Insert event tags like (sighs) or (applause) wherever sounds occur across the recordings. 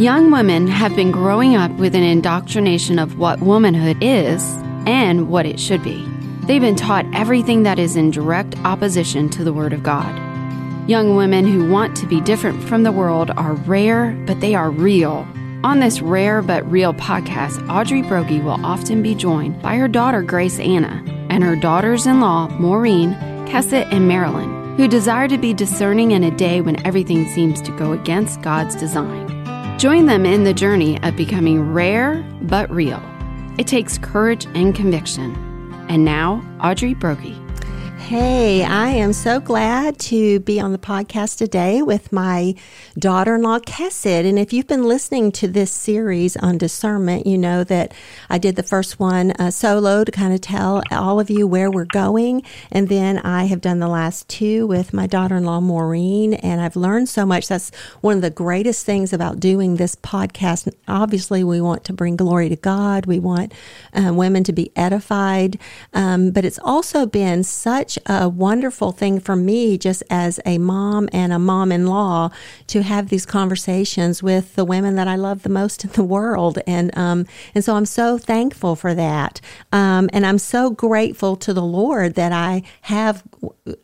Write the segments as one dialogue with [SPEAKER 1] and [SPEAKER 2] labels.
[SPEAKER 1] Young women have been growing up with an indoctrination of what womanhood is and what it should be. They've been taught everything that is in direct opposition to the Word of God. Young women who want to be different from the world are rare, but they are real. On this rare but real podcast, Audrey Broggi will often be joined by her daughter Grace Anna and her daughters in law Maureen, Chesed, and Marilyn, who desire to be discerning in a day when everything seems to go against God's design. Join them in the journey of becoming rare but real. It takes courage and conviction. And now, Audrey Broggi.
[SPEAKER 2] Hey, I am so glad to be on the podcast today with my daughter in law, Chesed. And if you've been listening to this series on discernment, you know that I did the first one uh, solo to kind of tell all of you where we're going. And then I have done the last two with my daughter in law, Maureen. And I've learned so much. That's one of the greatest things about doing this podcast. Obviously, we want to bring glory to God, we want um, women to be edified. Um, but it's also been such a wonderful thing for me, just as a mom and a mom in law, to have these conversations with the women that I love the most in the world. And, um, and so I'm so thankful for that. Um, and I'm so grateful to the Lord that I have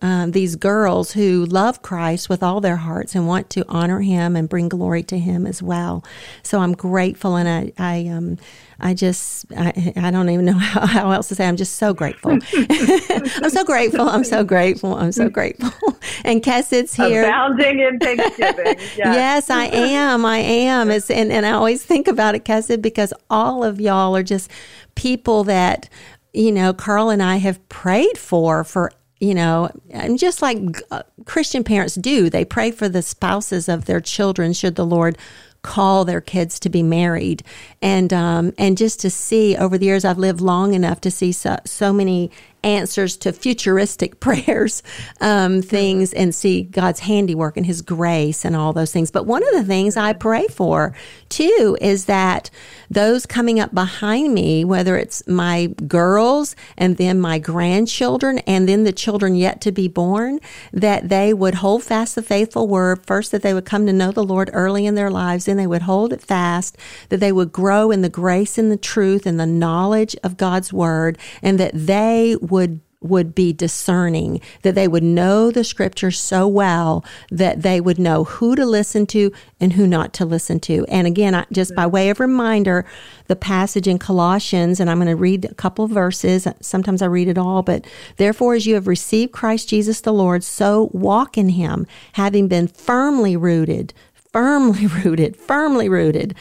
[SPEAKER 2] um, these girls who love Christ with all their hearts and want to honor Him and bring glory to Him as well. So I'm grateful, and I, I, um, I just, I, I don't even know how, (laughs) how else to say. I'm just so grateful. (laughs) I'm so grateful. I'm so grateful. I'm so grateful. (laughs) And Chesed's here,
[SPEAKER 3] abounding in (laughs) Thanksgiving. Yes.
[SPEAKER 2] yes, I am. I am. It's, and and I always think about it, Chesed, because all of y'all are just people that you know, Carl and I have prayed for for you know, and just like uh, Christian parents do, they pray for the spouses of their children should the Lord call their kids to be married. And um, and just to see over the years, I've lived long enough to see so, so many answers to futuristic (laughs) prayers, um, things, and see God's handiwork and His grace and all those things. But one of the things I pray for too is that those coming up behind me, whether it's my girls and then my grandchildren and then the children yet to be born, that they would hold fast the faithful word. First, that they would come to know the Lord early in their lives, then they would hold it fast, that they would grow in the grace and the truth and the knowledge of God's word, and that they would would would be discerning, that they would know the scripture so well that they would know who to listen to and who not to listen to. And again, just by way of reminder, the passage in Colossians, and I'm going to read a couple of verses. Sometimes I read it all, but therefore, as you have received Christ Jesus the Lord, so walk in him, having been firmly rooted, firmly (laughs) rooted, firmly rooted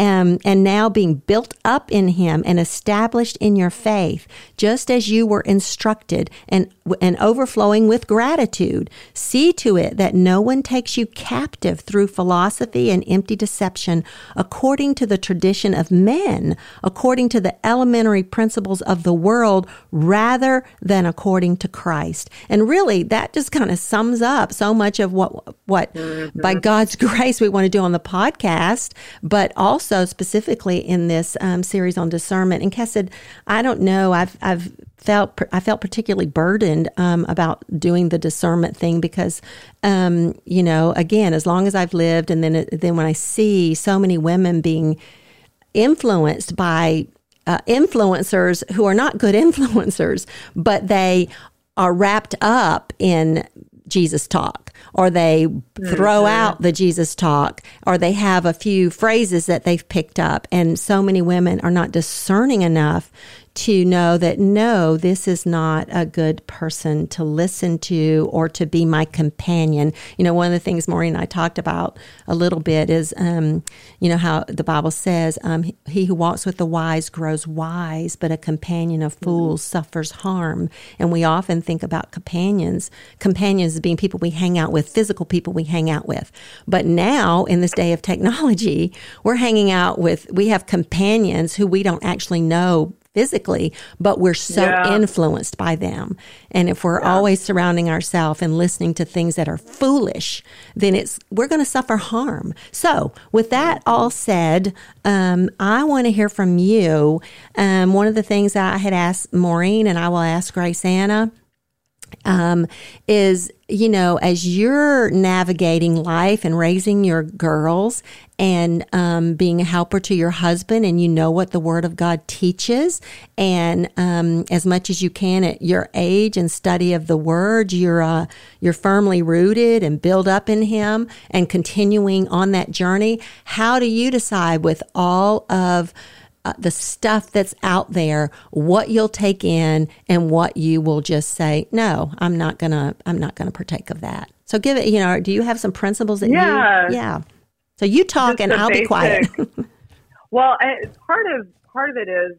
[SPEAKER 2] um, and now being built up in Him and established in your faith, just as you were instructed, and and overflowing with gratitude. See to it that no one takes you captive through philosophy and empty deception, according to the tradition of men, according to the elementary principles of the world, rather than according to Christ. And really, that just kind of sums up so much of what what mm-hmm. by God's (laughs) grace we want to do on the podcast, but also also specifically in this um, series on discernment. And Chesed, I don't know. I've, I've felt, I felt particularly burdened um, about doing the discernment thing because, um, you know, again, as long as I've lived, and then, then when I see so many women being influenced by uh, influencers who are not good (laughs) influencers, but they are wrapped up in Jesus talk, or they throw mm-hmm. out the Jesus talk, or they have a few phrases that they've picked up. And so many women are not discerning enough to know that no, this is not a good person to listen to or to be my companion. You know, one of the things Maureen and I talked about a little bit is, um, you know, how the Bible says, um, he who walks with the wise grows wise, but a companion of fools mm-hmm. suffers harm. And we often think about companions, companions being people we hang out with, physical people we hang out with. But now, in this day of technology, we're hanging out with, we have companions who we don't actually know physically, but we're so yeah. influenced by them. And if we're yeah. always surrounding ourselves and listening to things that are foolish, then it's we're going to suffer harm. So, with that all said, um, I want to hear from you. Um, one of the things I had asked Maureen, and I will ask Grace Anna um, is you know as you're navigating life and raising your girls and um, being a helper to your husband and you know what the word of god teaches and um, as much as you can at your age and study of the word you're uh, you're firmly rooted and build up in him and continuing on that journey how do you decide with all of uh, the stuff that's out there, what you'll take in and what you will just say, no, I'm not gonna, I'm not gonna partake of that. So give it, you know, do you have some principles that
[SPEAKER 3] yeah.
[SPEAKER 2] you, yeah. So you talk
[SPEAKER 3] Just
[SPEAKER 2] and I'll
[SPEAKER 3] basic.
[SPEAKER 2] be quiet. (laughs)
[SPEAKER 3] well, I, part of part of it is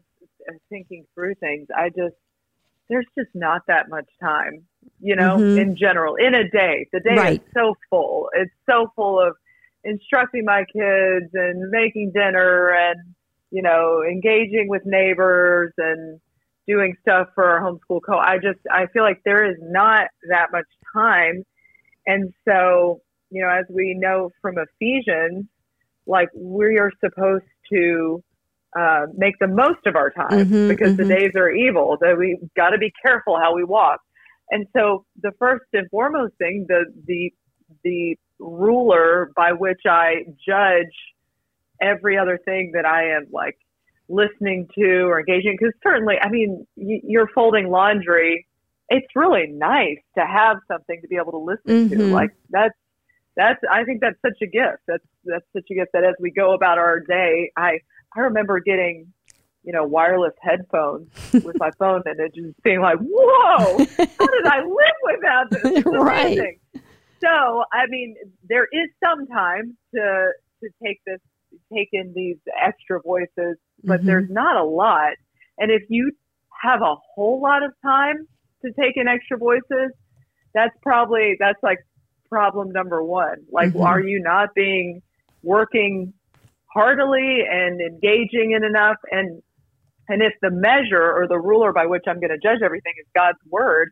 [SPEAKER 3] uh, thinking through things. I just there's just not that much time, you know,
[SPEAKER 2] Mhm.
[SPEAKER 3] in general, in a day. The day
[SPEAKER 2] Right.
[SPEAKER 3] is so full. It's so full of instructing my kids and making dinner and you know engaging with neighbors and doing stuff for our homeschool co. I just I feel like there is not that much time, and so you know as we know from Ephesians, like we are supposed to uh, make the most of our time
[SPEAKER 2] Mhm,
[SPEAKER 3] because the
[SPEAKER 2] mhm.
[SPEAKER 3] days are evil. That we got to be careful how we walk. And so the first and foremost thing, the the the ruler by which I judge every other thing that I am like listening to or engaging, because certainly, I mean, y- you're folding laundry. It's really nice to have something to be able to listen to.
[SPEAKER 2] Mhm.
[SPEAKER 3] Like that's that's I think that's such a gift. That's that's such a gift that as we go about our day, I I remember getting you know wireless headphones (laughs) with my phone and it just being like, whoa, how did I live without this? (laughs)
[SPEAKER 2] Right.
[SPEAKER 3] So I mean, there is some time to to take this take in these extra voices, but
[SPEAKER 2] Mhm.
[SPEAKER 3] there's not a lot. And if you have a whole lot of time to take in extra voices, that's probably that's like problem number one. Like,
[SPEAKER 2] Mhm.
[SPEAKER 3] are you not being working heartily and engaging in enough? And and if the measure or the ruler by which I'm going to judge everything is God's word,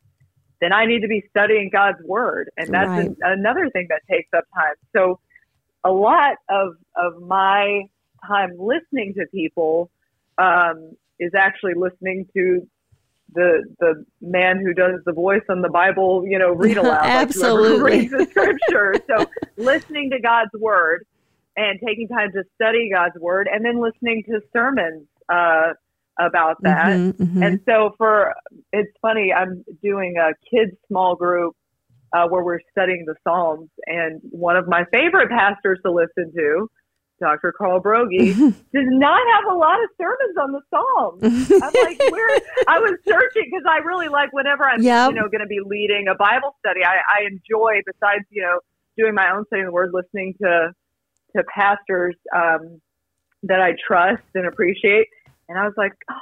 [SPEAKER 3] then I need to be studying God's word, and that's
[SPEAKER 2] Right.
[SPEAKER 3] an, another thing that takes up time. So, a lot of of my time listening to people um, is actually listening to the the man who does the voice on the Bible, you know, read (laughs) aloud. like (laughs)
[SPEAKER 2] Absolutely.
[SPEAKER 3] reads the scripture. so (laughs) listening to God's word and taking time to study God's word, and then listening to sermons uh, about that.
[SPEAKER 2] Mhm, mhm.
[SPEAKER 3] And so for it's funny, I'm doing a kids small group uh, where we're studying the Psalms, and one of my favorite pastors to listen to, Dr. Carl Broggi, (laughs) does not have a lot of sermons on the Psalms. I'm like, (laughs) where I was searching because I really like whenever I'm
[SPEAKER 2] Yep.
[SPEAKER 3] you know going to be leading a Bible study. I, I enjoy besides you know doing my own study of the Word, listening to to pastors um, that I trust and appreciate. And I was like, oh,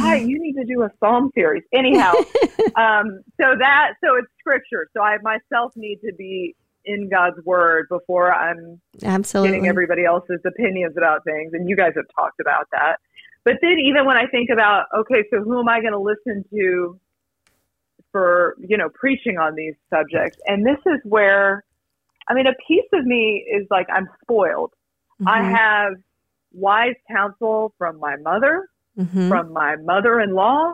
[SPEAKER 3] hi, you need to do a Psalm series. Anyhow, (laughs) um, so that so it's Scripture. So I myself need to be in God's Word before I'm
[SPEAKER 2] Absolutely.
[SPEAKER 3] getting everybody else's opinions about things, and you guys have talked about that. But then, even when I think about, okay, so who am I going to listen to for you know preaching on these subjects? And this is where, I mean, a piece of me is like I'm spoiled. I
[SPEAKER 2] Mhm,
[SPEAKER 3] have wise counsel from my mother,
[SPEAKER 2] mhm.
[SPEAKER 3] from my mother-in-law.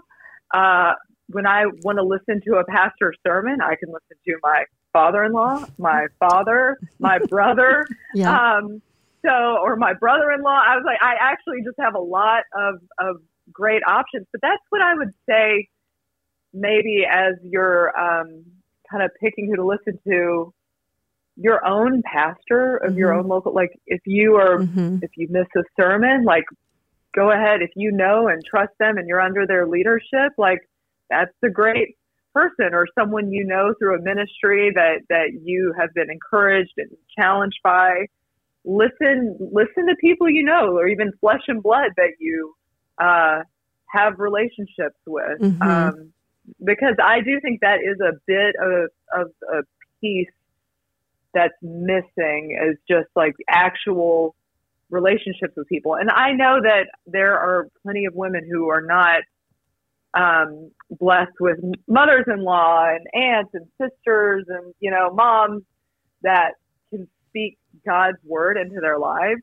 [SPEAKER 3] Uh, when I want to listen to a pastor's sermon, I can listen to my father-in-law, my (laughs) father, my brother (laughs)
[SPEAKER 2] yeah.
[SPEAKER 3] um, so, or my brother-in-law. I was like, I actually just have a lot of, of great options, but that's what I would say. Maybe as you're um, kind of picking who to listen to, your own pastor of your
[SPEAKER 2] Mhm.
[SPEAKER 3] own local. Like, if you are,
[SPEAKER 2] Mhm.
[SPEAKER 3] if you miss a sermon, like, go ahead. If you know and trust them, and you're under their leadership, like, that's a great person or someone you know through a ministry that that you have been encouraged and challenged by listen listen to people you know or even flesh and blood that you uh, have relationships with
[SPEAKER 2] Mhm.
[SPEAKER 3] um, because I do think that is a bit of, of a piece that's missing is just like actual relationships with people and I know that there are plenty of women who are not um, blessed with mothers-in-law and aunts and sisters and you know moms that can speak God's word into their lives.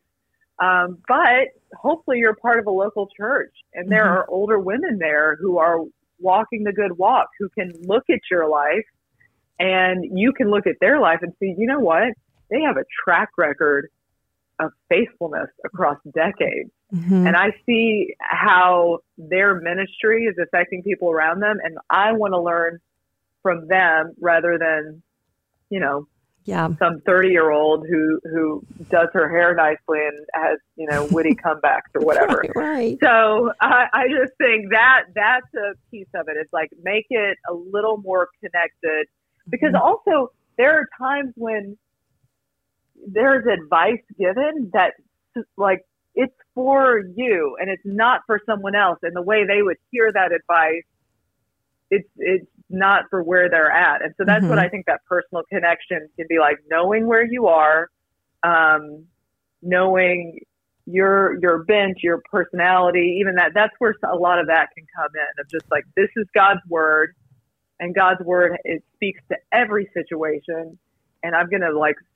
[SPEAKER 3] Um, but hopefully, you're part of a local church, and there
[SPEAKER 2] Mhm.
[SPEAKER 3] are older women there who are walking the good walk, who can look at your life and you can look at their life and see, you know what? They have a track record of faithfulness across decades. Mm-hmm. And I see how their ministry is affecting people around them. And I want to learn from them rather than, you know,
[SPEAKER 2] yeah.
[SPEAKER 3] some 30 year old who, who does her hair nicely and has, you know, witty (laughs) comebacks or whatever.
[SPEAKER 2] right, right.
[SPEAKER 3] So I, I just think that that's a piece of it. It's like make it a little more connected because mm-hmm. also there are times when there's advice given that like it's for you and it's not for someone else. And the way they would hear that advice it's it's not for where they're at. And so that's mm-hmm. what i think that personal connection can be like knowing where you are um, knowing your your bent your personality even that that's where a lot of that can come in of just like this is god's word and god's word it speaks to every situation. And i'm gonna like just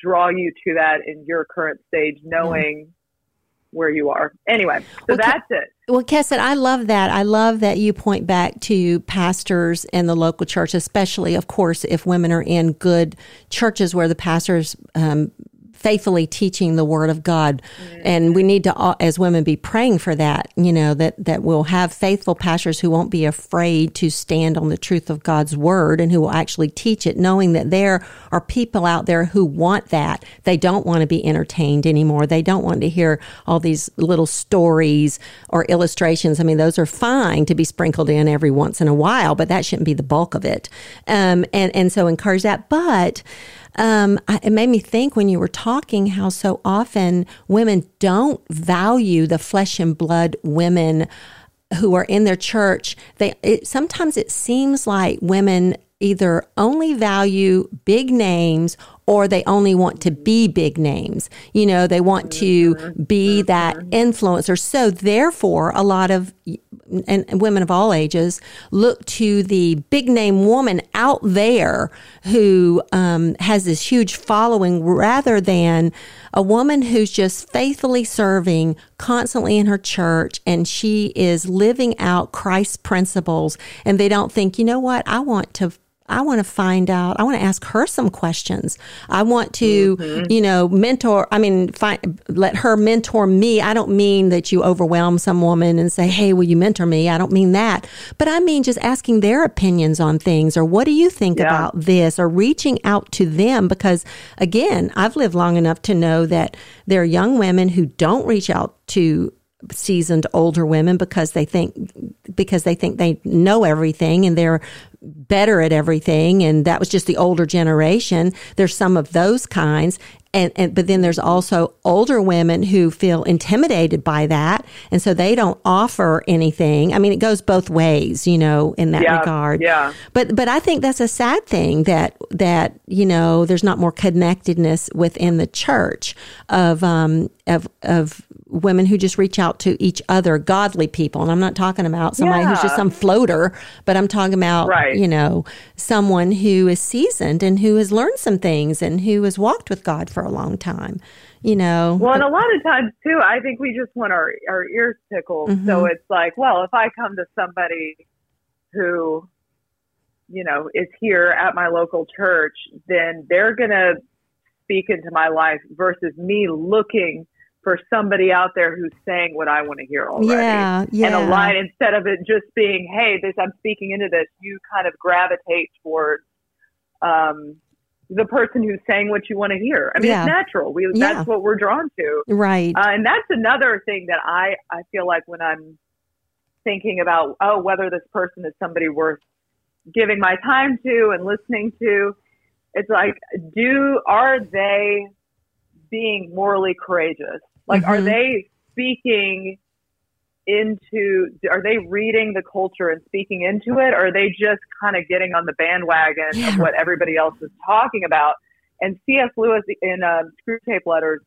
[SPEAKER 3] draw you to that in your current stage, knowing where you are. Anyway, so well, that's it.
[SPEAKER 2] Well, Chesed, I love that. I love that you point back to pastors in the local church, especially, of course, if women are in good churches where the pastors um, faithfully teaching the word of God. Mm-hmm. And we need to, as women, be praying for that, you know, that, that we'll have faithful pastors who won't be afraid to stand on the truth of God's word and who will actually teach it, knowing that there are people out there who want that. They don't want to be entertained anymore. They don't want to hear all these little stories or illustrations. I mean, those are fine to be sprinkled in every once in a while, but that shouldn't be the bulk of it. Um, and, and so encourage that. But, um, it made me think when you were talking how so often women don't value the flesh and blood women who are in their church. They it, sometimes it seems like women either only value big names or they only want to be big names. You know, they want to be that influencer. So therefore, a lot of and women of all ages look to the big name woman out there who um, has this huge following rather than a woman who's just faithfully serving constantly in her church and she is living out Christ's principles and they don't think, you know what, I want to I want to find out. I want to ask her some questions. I want to, mm-hmm. you know, mentor. I mean, find, let her mentor me. I don't mean that you overwhelm some woman and say, "Hey, will you mentor me?" I don't mean that. But I mean just asking their opinions on things, or what do you think yeah. about this, or reaching out to them. Because again, I've lived long enough to know that there are young women who don't reach out to seasoned older women because they think because they think they know everything and they're better at everything. And that was just the older generation. There's some of those kinds. And, and but then there's also older women who feel intimidated by that. And so they don't offer anything. I mean it goes both ways you know in that
[SPEAKER 3] yeah,
[SPEAKER 2] regard.
[SPEAKER 3] yeah.
[SPEAKER 2] But but i think that's a sad thing that that you know there's not more connectedness within the church of um of of women who just reach out to each other, godly people. And I'm not talking about somebody yeah. who's just some floater, but I'm talking about, right. you know, someone who is seasoned and who has learned some things and who has walked with God for a long time. You know,
[SPEAKER 3] well, and a lot of times too, I think we just want our, our ears tickled. Mm-hmm. So it's like, well, if I come to somebody who, you know, is here at my local church, then they're going to speak into my life versus me looking for somebody out there who's saying what I want to hear already.
[SPEAKER 2] Yeah, yeah.
[SPEAKER 3] And a line instead of it just being, "Hey, this I'm speaking into this," you kind of gravitate towards um, the person who's saying what you want to hear. I mean, yeah. it's natural. We yeah. that's what we're drawn to,
[SPEAKER 2] right?
[SPEAKER 3] Uh, and that's another thing that I I feel like when I'm thinking about oh whether this person is somebody worth giving my time to and listening to, it's like do are they being morally courageous? Like, mm-hmm. are they speaking into, are they reading the culture and speaking into it? Or are they just kind of getting on the bandwagon yeah. of what everybody else is talking about? And C.S. Lewis in *Screw Tape* Letters,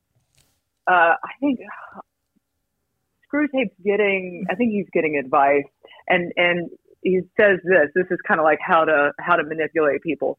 [SPEAKER 3] uh, I think (sighs) Screwtape's getting, I think he's getting advice, and and he says this. This is kind of like how to how to manipulate people.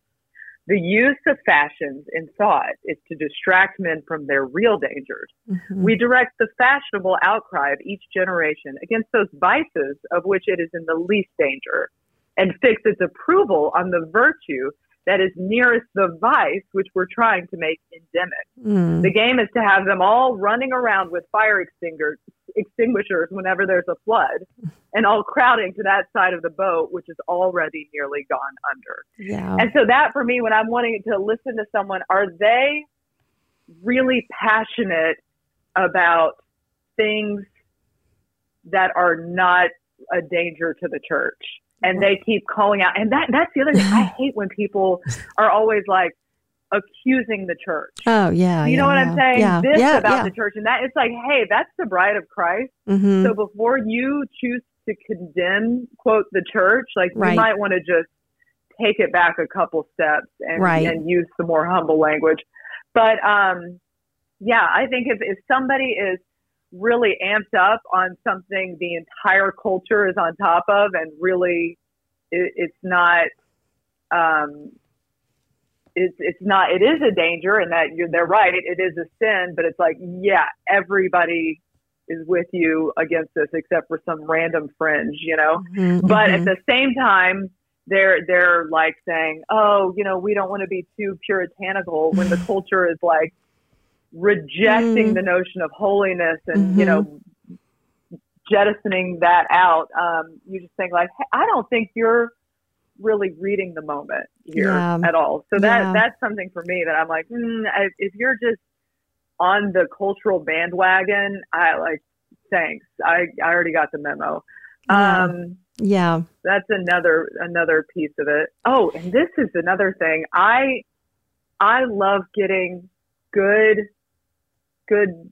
[SPEAKER 3] The use of fashions in thought is to distract men from their real dangers.
[SPEAKER 2] Mhm.
[SPEAKER 3] We direct the fashionable outcry of each generation against those vices of which it is in the least danger, and fix its approval on the virtue that is nearest the vice which we're trying to make endemic.
[SPEAKER 2] Mm.
[SPEAKER 3] The game is to have them all running around with fire extinguishers, extinguishers whenever there's a flood, (laughs) and all crowding to that side of the boat, which is already nearly gone under.
[SPEAKER 2] yeah.
[SPEAKER 3] And so that for me, when I'm wanting to listen to someone, are they really passionate about things that are not a danger to the church? And they keep calling out. And that that's the other thing. I hate when people are always like accusing the church.
[SPEAKER 2] Oh yeah.
[SPEAKER 3] you
[SPEAKER 2] yeah,
[SPEAKER 3] know what
[SPEAKER 2] yeah.
[SPEAKER 3] I'm saying?
[SPEAKER 2] Yeah.
[SPEAKER 3] This about the church and that it's like, hey, that's the bride of Christ.
[SPEAKER 2] Mhm.
[SPEAKER 3] So before you choose to condemn, quote, the church, like
[SPEAKER 2] Right.
[SPEAKER 3] you might want to just take it back a couple steps and,
[SPEAKER 2] Right.
[SPEAKER 3] and use some more humble language. But um, yeah, I think if, if somebody is really amped up on something the entire culture is on top of and really it, it's not um, it's it's not it is a danger and that you're they're right it is a sin but it's like yeah everybody is with you against this except for some random fringe you know?
[SPEAKER 2] Mhm,
[SPEAKER 3] but at the same time they're they're like saying oh you know we don't want to be too puritanical when the (sighs) culture is like rejecting
[SPEAKER 2] Mm.
[SPEAKER 3] the notion of holiness and you know jettisoning that out um you just think like hey, i don't think you're really reading the moment here
[SPEAKER 2] Yeah.
[SPEAKER 3] at all so that
[SPEAKER 2] Yeah.
[SPEAKER 3] that's something for me that i'm like mm, I, if you're just on the cultural bandwagon i like thanks i i already got the memo
[SPEAKER 2] Yeah.
[SPEAKER 3] um
[SPEAKER 2] yeah.
[SPEAKER 3] that's another another piece of it. Oh, and this is another thing. I I love getting good good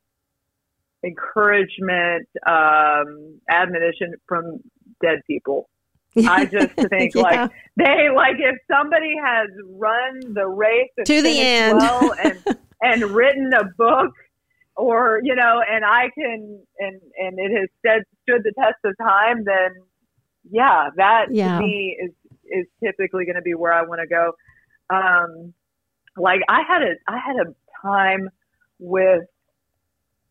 [SPEAKER 3] encouragement, um, admonition from dead people. (laughs) I just think
[SPEAKER 2] Yeah.
[SPEAKER 3] like they like if somebody has run the race
[SPEAKER 2] To the end.
[SPEAKER 3] well (laughs) and and written a book or you know and I can and and it has stood stood the test of time then yeah that
[SPEAKER 2] Yeah.
[SPEAKER 3] to me is is typically going to be where I want to go um like I had a I had a time with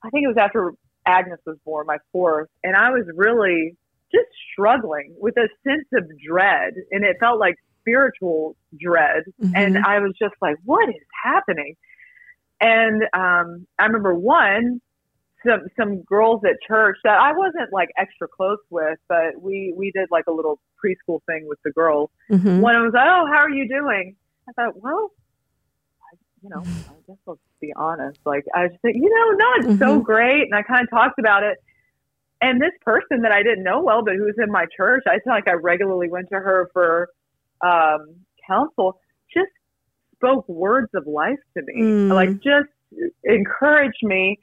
[SPEAKER 3] I think it was after Agnes was born my fourth and I was really just struggling with a sense of dread and it felt like spiritual dread and
[SPEAKER 2] Mhm.
[SPEAKER 3] I was just like what is happening and um I remember one some some girls at church that I wasn't like extra close with but we we did like a little preschool thing with the girls
[SPEAKER 2] Mhm.
[SPEAKER 3] one of them was like oh how are you doing I thought well you know I guess I'll be honest like I just think you know not so
[SPEAKER 2] Mhm.
[SPEAKER 3] great and I kind of talked about it and this person that I didn't know well, but who was in my church, I feel like I regularly went to her for um, counsel, just spoke words of life to me,
[SPEAKER 2] Mm.
[SPEAKER 3] like just encouraged me.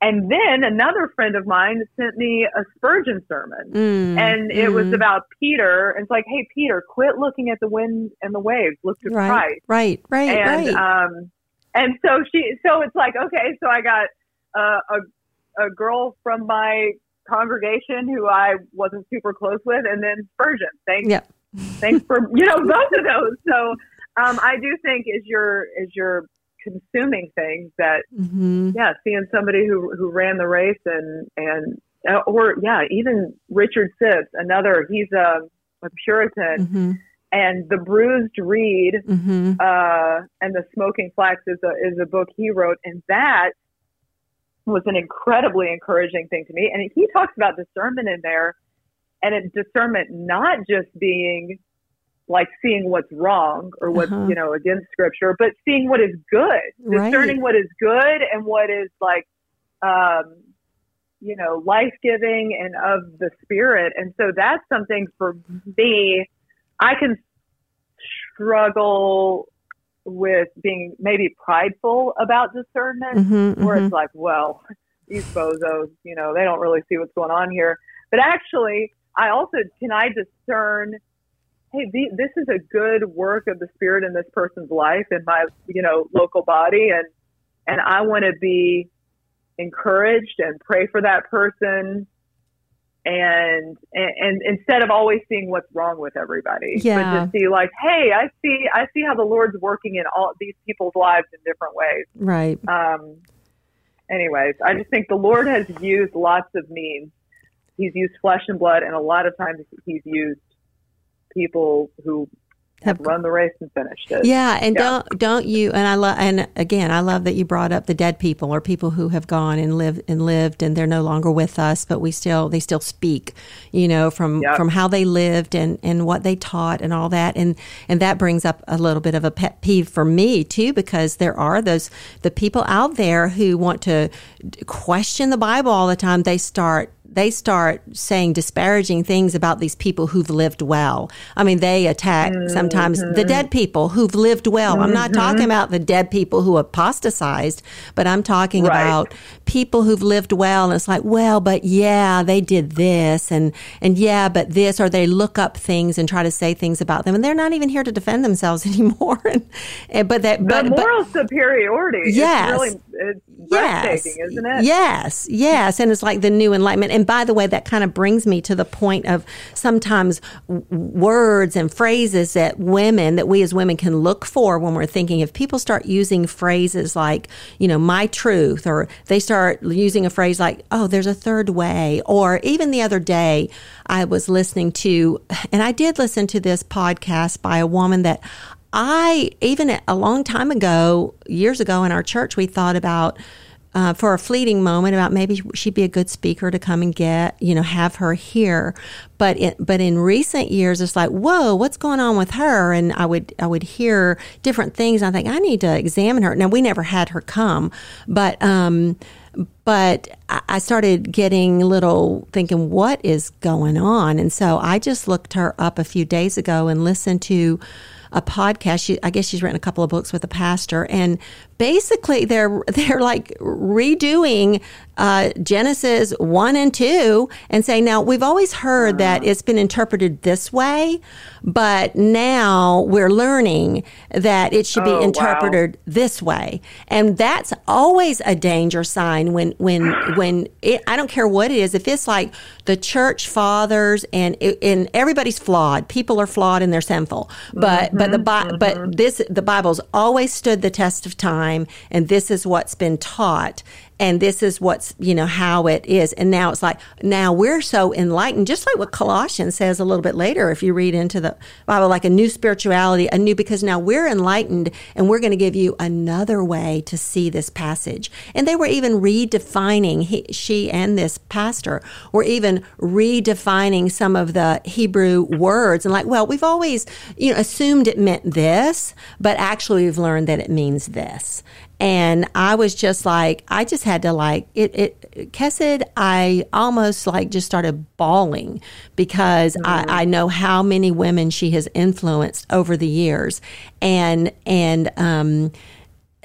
[SPEAKER 3] And then another friend of mine sent me a Spurgeon sermon.
[SPEAKER 2] Mm,
[SPEAKER 3] And it was
[SPEAKER 2] mm.
[SPEAKER 3] about Peter. And it's like, hey, Peter, quit looking at the wind and the waves. Look to
[SPEAKER 2] right,
[SPEAKER 3] Christ
[SPEAKER 2] right, right, right.
[SPEAKER 3] and
[SPEAKER 2] right.
[SPEAKER 3] um and so she so it's like okay so i got uh, a a girl from my congregation who i wasn't super close with and then spurgeon. Thanks
[SPEAKER 2] Yep.
[SPEAKER 3] thanks for (laughs) you know both of those. So um i do think as you're as you're consuming things that
[SPEAKER 2] hmm
[SPEAKER 3] yeah seeing somebody who who ran the race and and uh, or yeah even richard Sibbes another he's a a puritan.
[SPEAKER 2] Hmm
[SPEAKER 3] and the bruised reed
[SPEAKER 2] hmm
[SPEAKER 3] uh, and the smoking flax is a is a book he wrote, and that was an incredibly encouraging thing to me. And he talks about discernment in there, and it, discernment not just being like seeing what's wrong or what's
[SPEAKER 2] Uh-huh.
[SPEAKER 3] you know against scripture, but seeing what is good,
[SPEAKER 2] Right.
[SPEAKER 3] discerning what is good and what is like. Um, you know, life giving and of the spirit. And so that's something for me. I can struggle with being maybe prideful about discernment,
[SPEAKER 2] hmm
[SPEAKER 3] where it's like, well, these bozos, you know, they don't really see what's going on here. But actually, I also can I discern, hey, the, this is a good work of the spirit in this person's life in my, you know, local body, and and I want to be encouraged and pray for that person and, and and instead of always seeing what's wrong with everybody,
[SPEAKER 2] Yeah.
[SPEAKER 3] but to see like, hey, I see I see how the Lord's working in all these people's lives in different ways.
[SPEAKER 2] Right.
[SPEAKER 3] Um, anyways, I just think the Lord has used lots of means. He's used flesh and blood, and a lot of times he's used people who have run the race and finished it.
[SPEAKER 2] Yeah, and
[SPEAKER 3] Yeah.
[SPEAKER 2] don't don't you and I love and again I love that you brought up the dead people or people who have gone and lived and lived and they're no longer with us, but we still they still speak, you know, from
[SPEAKER 3] Yep.
[SPEAKER 2] from how they lived and and what they taught and all that and and that brings up a little bit of a pet peeve for me too because there are those the people out there who want to question the Bible all the time. They start they start saying disparaging things about these people who've lived well. I mean, they attack sometimes the mm-hmm. dead people who've lived well. I'm not mm-hmm. talking about the dead people who apostatized, but I'm talking
[SPEAKER 3] Right.
[SPEAKER 2] about people who've lived well. And it's like, well, but yeah, they did this and, and yeah, but this, or they look up things and try to say things about them. And they're not even here to defend themselves (laughs) anymore. and, and- but that,
[SPEAKER 3] The
[SPEAKER 2] but, but,
[SPEAKER 3] moral superiority
[SPEAKER 2] Yes.
[SPEAKER 3] really it's breathtaking, isn't it?
[SPEAKER 2] Yes, yes. And it's like the new enlightenment. And by the way, that kind of brings me to the point of sometimes w- words and phrases that women, that we as women can look for when we're thinking. If people start using phrases like, you know, my truth, or they start using a phrase like, oh, there's a third way, or even the other day, I was listening to, and I did listen to this podcast by a woman that I, even a long time ago, years ago in our church, we thought about uh, for a fleeting moment about maybe she'd be a good speaker to come and get, you know, have her here. But in, but in recent years, it's like, whoa, what's going on with her? And I would I would hear different things. I think I need to examine her. Now we never had her come, but um, but I started getting little thinking, what is going on? And so I just looked her up a few days ago and listened to a podcast. She, I guess she's written a couple of books with a pastor, and basically they're (laughs) they're like redoing uh, Genesis one and two and saying now we've always heard that it's been interpreted this way, but now we're learning that it should
[SPEAKER 3] Oh,
[SPEAKER 2] be interpreted this way, and that's always a danger sign when when when it, I don't care what it is. If it's like the church fathers and and everybody's flawed, people are flawed and they're sinful, but but the Bi- but this the Bible's always stood the test of time, and this is what's been taught. And this is what's, you know, how it is. And now it's like, now we're so enlightened, just like what Colossians says a little bit later, if you read into the Bible, like a new spirituality, a new, because now we're enlightened and we're going to give you another way to see this passage. And they were even redefining, he, she and this pastor were even redefining some of the Hebrew words and like, well, we've always, you know, assumed it meant this, but actually we've learned that it means this. And I was just like, I just had to like it. It Chesed, I almost like just started bawling because I, I know how many women she has influenced over the years, and and um, (sighs)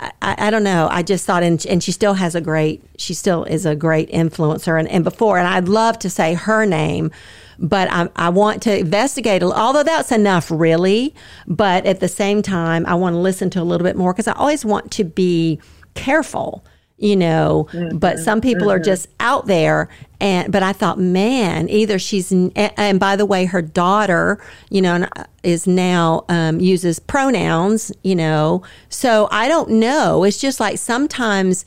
[SPEAKER 2] I, I don't know. I just thought, and, and she still has a great, she still is a great influencer. And, and before, and I'd love to say her name, but I, I want to investigate, although that's enough really. But at the same time, I want to listen to a little bit more because I always want to be careful, you know. But some people are just out there. And, but I thought, man, either she's, and, and by the way, her daughter, you know, is now um, uses pronouns, you know. So I don't know. It's just like sometimes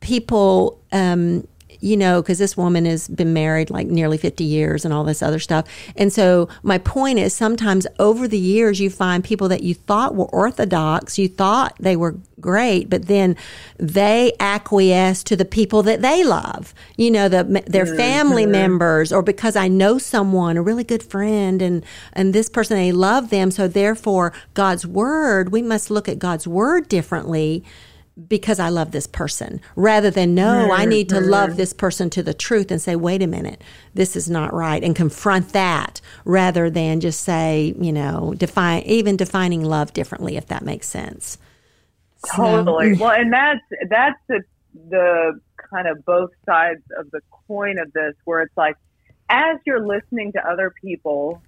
[SPEAKER 2] people, um, you know, because this woman has been married like nearly 50 years and all this other stuff. And so my point is sometimes over the years, you find people that you thought were orthodox, you thought they were great, but then they acquiesce to the people that they love, you know, the, their family members, or because I know someone, a really good friend, and, and this person, they love them. So therefore, God's word, we must look at God's word differently because I love this person rather than no, I mm-hmm. need to love mm-hmm. this person to the truth and say, wait a minute, this is not right and confront that rather than just say, you know, define, even defining love differently, if that makes sense.
[SPEAKER 3] Totally. Mm. Well, and that's that's the the kind of both sides of the coin of this, where it's like, as you're listening to other people,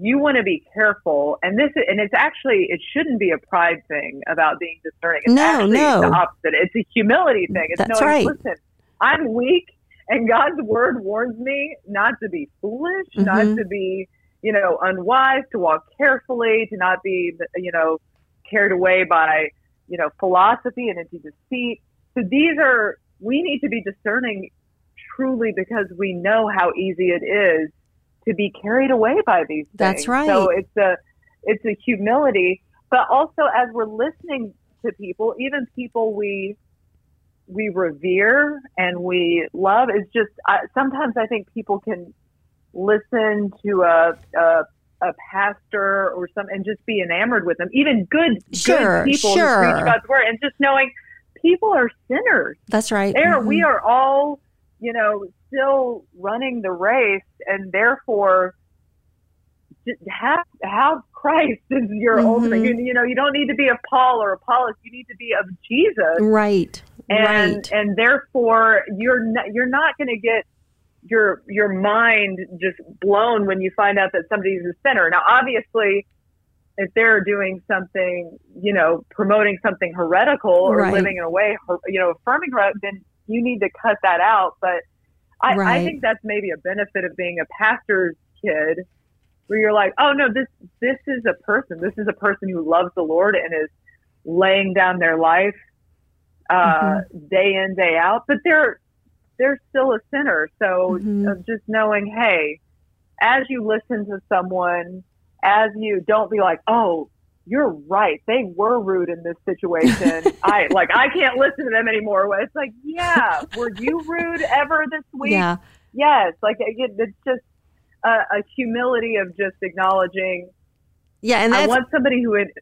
[SPEAKER 3] you want to be careful, and this and it's actually it shouldn't be a pride thing about being discerning. It's
[SPEAKER 2] No,
[SPEAKER 3] actually
[SPEAKER 2] no.
[SPEAKER 3] the opposite. It's a humility thing. It's
[SPEAKER 2] That's
[SPEAKER 3] knowing,
[SPEAKER 2] right.
[SPEAKER 3] listen, I'm weak. And God's word warns me not to be foolish,
[SPEAKER 2] Mhm.
[SPEAKER 3] not to be, you know, unwise, to walk carefully, to not be, you know, carried away by, you know, philosophy and into deceit. So these are, we need to be discerning truly because we know how easy it is to be carried away by these things.
[SPEAKER 2] That's right.
[SPEAKER 3] So it's a, it's a humility, but also as we're listening to people, even people we, we revere and we love is just I, sometimes I think people can listen to a, a a pastor or some and just be enamored with them. Even good
[SPEAKER 2] Sure,
[SPEAKER 3] good people
[SPEAKER 2] sure.
[SPEAKER 3] who preach God's word and just knowing people are sinners.
[SPEAKER 2] That's right.
[SPEAKER 3] There
[SPEAKER 2] Mhm.
[SPEAKER 3] we are all, you know, still running the race and therefore have have Christ (laughs) as your
[SPEAKER 2] Mhm.
[SPEAKER 3] ultimate. You, you know, you don't need to be of Paul or Apollos. You need to be of Jesus
[SPEAKER 2] Right.
[SPEAKER 3] and
[SPEAKER 2] right.
[SPEAKER 3] and therefore you're not, you're not going to get your your mind just blown when you find out that somebody's a sinner. Now, obviously, if they're doing something, you know, promoting something heretical or
[SPEAKER 2] Right.
[SPEAKER 3] living in a way, you know, affirming, then you need to cut that out. But I, I think that's maybe a benefit of being a pastor's kid, where you're like, oh no, this this is a person. This is a person who loves the Lord and is laying down their life uh, day in day out, but they're they're still a sinner. So
[SPEAKER 2] Mhm.
[SPEAKER 3] of just knowing, hey, as you listen to someone, as you don't be like, oh, you're right, they were rude in this situation. (laughs) I like I can't listen to them anymore. It's like, yeah, were you rude ever this (laughs) week?
[SPEAKER 2] yeah.
[SPEAKER 3] Yes, like it, it's just a, a humility of just acknowledging.
[SPEAKER 2] Yeah. And
[SPEAKER 3] I want somebody who would.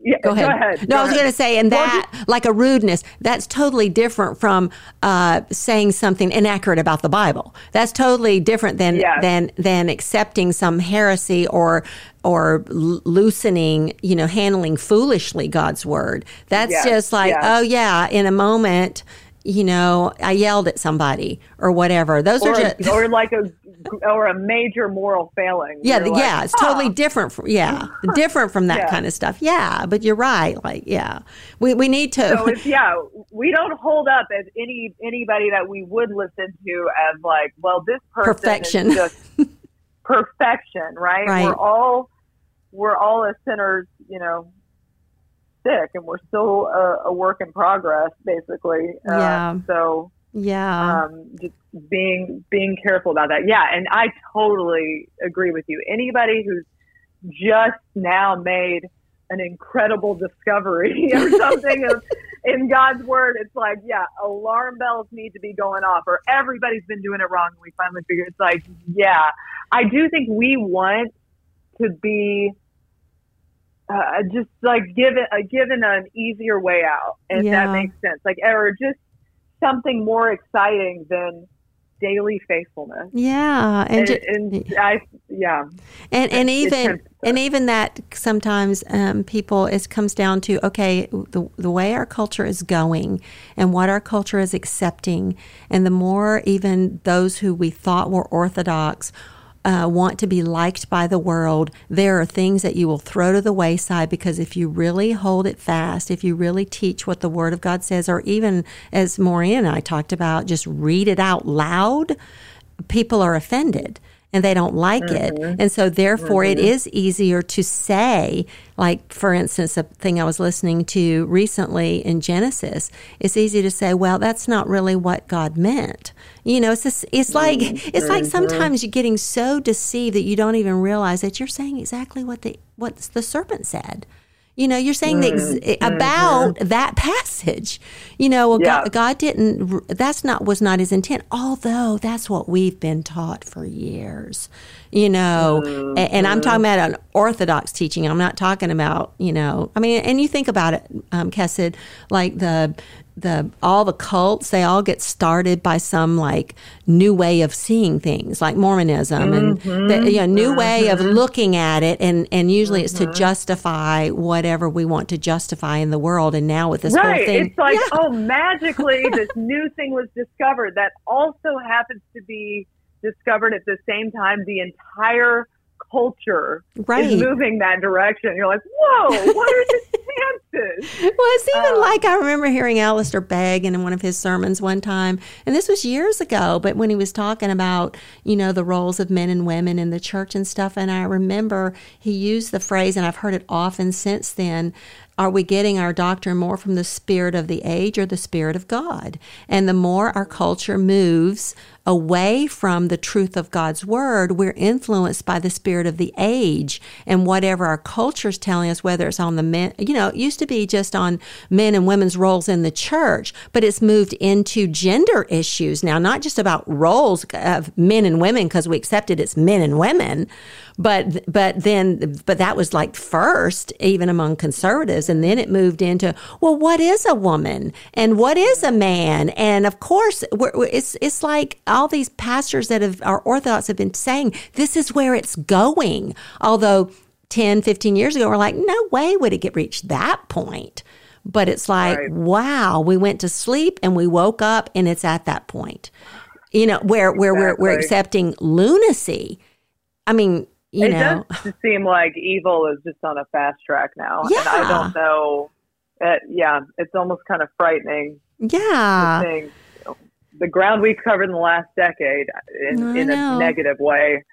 [SPEAKER 3] Yeah,
[SPEAKER 2] Go ahead. No,
[SPEAKER 3] Go
[SPEAKER 2] I was
[SPEAKER 3] ahead.
[SPEAKER 2] going to say, and
[SPEAKER 3] Well,
[SPEAKER 2] that, like a rudeness, that's totally different from uh, saying something inaccurate about the Bible. That's totally different than
[SPEAKER 3] Yes.
[SPEAKER 2] than than accepting some heresy or or loosening, you know, handling foolishly God's word. That's
[SPEAKER 3] Yes,
[SPEAKER 2] just like,
[SPEAKER 3] yes.
[SPEAKER 2] oh yeah, in a moment, you know, I yelled at somebody or whatever. Those
[SPEAKER 3] or,
[SPEAKER 2] are just
[SPEAKER 3] or like a (laughs) or a major moral failing.
[SPEAKER 2] yeah, the,
[SPEAKER 3] like,
[SPEAKER 2] yeah, it's
[SPEAKER 3] "Huh."
[SPEAKER 2] totally different. From, yeah, different from that
[SPEAKER 3] Yeah.
[SPEAKER 2] kind of stuff. Yeah, but you're right. Like, yeah, we we need to.
[SPEAKER 3] So it's (laughs) yeah, we don't hold up as any anybody that we would listen to as like, well, this person
[SPEAKER 2] Perfection.
[SPEAKER 3] is just (laughs) perfection, right?
[SPEAKER 2] Right.
[SPEAKER 3] We're all we're all as sinners, you know, sick, and we're still a, a work in progress, basically. Uh,
[SPEAKER 2] Yeah.
[SPEAKER 3] So
[SPEAKER 2] yeah.
[SPEAKER 3] um, just being being careful about that. Yeah, and I totally agree with you. Anybody who's just now made an incredible discovery (laughs) or something of in God's word, it's like, yeah, alarm bells need to be going off, or everybody's been doing it wrong. And we finally figure it's like, yeah, I do think we want to be. Uh, just like given uh, given an easier way out, if
[SPEAKER 2] Yeah.
[SPEAKER 3] that makes sense. Like, or just something more exciting than daily faithfulness.
[SPEAKER 2] yeah, and
[SPEAKER 3] And,
[SPEAKER 2] ju-
[SPEAKER 3] and I, yeah,
[SPEAKER 2] and and
[SPEAKER 3] it
[SPEAKER 2] even and even that sometimes um, people it comes down to okay the the way our culture is going and what our culture is accepting and the more even those who we thought were orthodox uh, want to be liked by the world, there are things that you will throw to the wayside because if you really hold it fast, if you really teach what the Word of God says, or even as Maureen and I talked about, just read it out loud, people are offended and they don't like it. Mm-hmm. And so, therefore, it mm-hmm. is easier to say, like, for instance, a thing I was listening to recently in Genesis, it's easy to say, well, that's not really what God meant. You know, it's just, it's like mm-hmm. it's like sometimes you're getting so deceived that you don't even realize that you're saying exactly what the what the serpent said. You know, you're saying the ex- mm-hmm. eh, about mm-hmm. that passage. You know, well,
[SPEAKER 3] Yeah.
[SPEAKER 2] God, God didn't. That's not was not His intent. Although that's what we've been taught for years. You know, a- mm-hmm. and, I'm talking about an orthodox teaching. I'm not talking about you know. I mean, and you think about it, um, Chesed, like the the all the cults they all get started by some like new way of seeing things like mormonism and the mm-hmm. you know, new way of mm-hmm. looking at it and and usually it's to mm-hmm. justify whatever we want to justify in the world and now with this whole thing
[SPEAKER 3] It's like,
[SPEAKER 2] Yeah.
[SPEAKER 3] oh, magically, (laughs) this new thing was discovered that also happens to be discovered at the same time. The entire culture
[SPEAKER 2] Right.
[SPEAKER 3] is moving that direction. You're like, whoa, what are the (laughs) chances?
[SPEAKER 2] Well, it's even
[SPEAKER 3] Um,
[SPEAKER 2] like I remember hearing Alistair Begg in one of his sermons one time, and this was years ago, but when he was talking about, you know, the roles of men and women in the church and stuff, and I remember he used the phrase, and I've heard it often since then. Are we getting our doctrine more from the spirit of the age or the spirit of God? And the more our culture moves away from the truth of God's word, we're influenced by the spirit of the age and whatever our culture is telling us, whether it's on the men, you know, it used to be just on men and women's roles in the church, but it's moved into gender issues now, not just about roles of men and women because we accepted it's men and women, but but then but that was like first even among conservatives and then it moved into well what is a woman? And what is a man? And of course it's it's like all these pastors that have our orthodox have been saying this is where it's going. Although 10 15 years ago we're like no way would it get reached that point. But it's like
[SPEAKER 3] Right.
[SPEAKER 2] wow we went to sleep and we woke up and it's at that point. You know where where we're, we're accepting lunacy. I mean you know,
[SPEAKER 3] it
[SPEAKER 2] know.
[SPEAKER 3] does seem like evil is just on a fast track now. And I don't know. Uh, yeah, it's almost kind of frightening
[SPEAKER 2] yeah
[SPEAKER 3] the ground we've covered in the last decade in, in a negative way.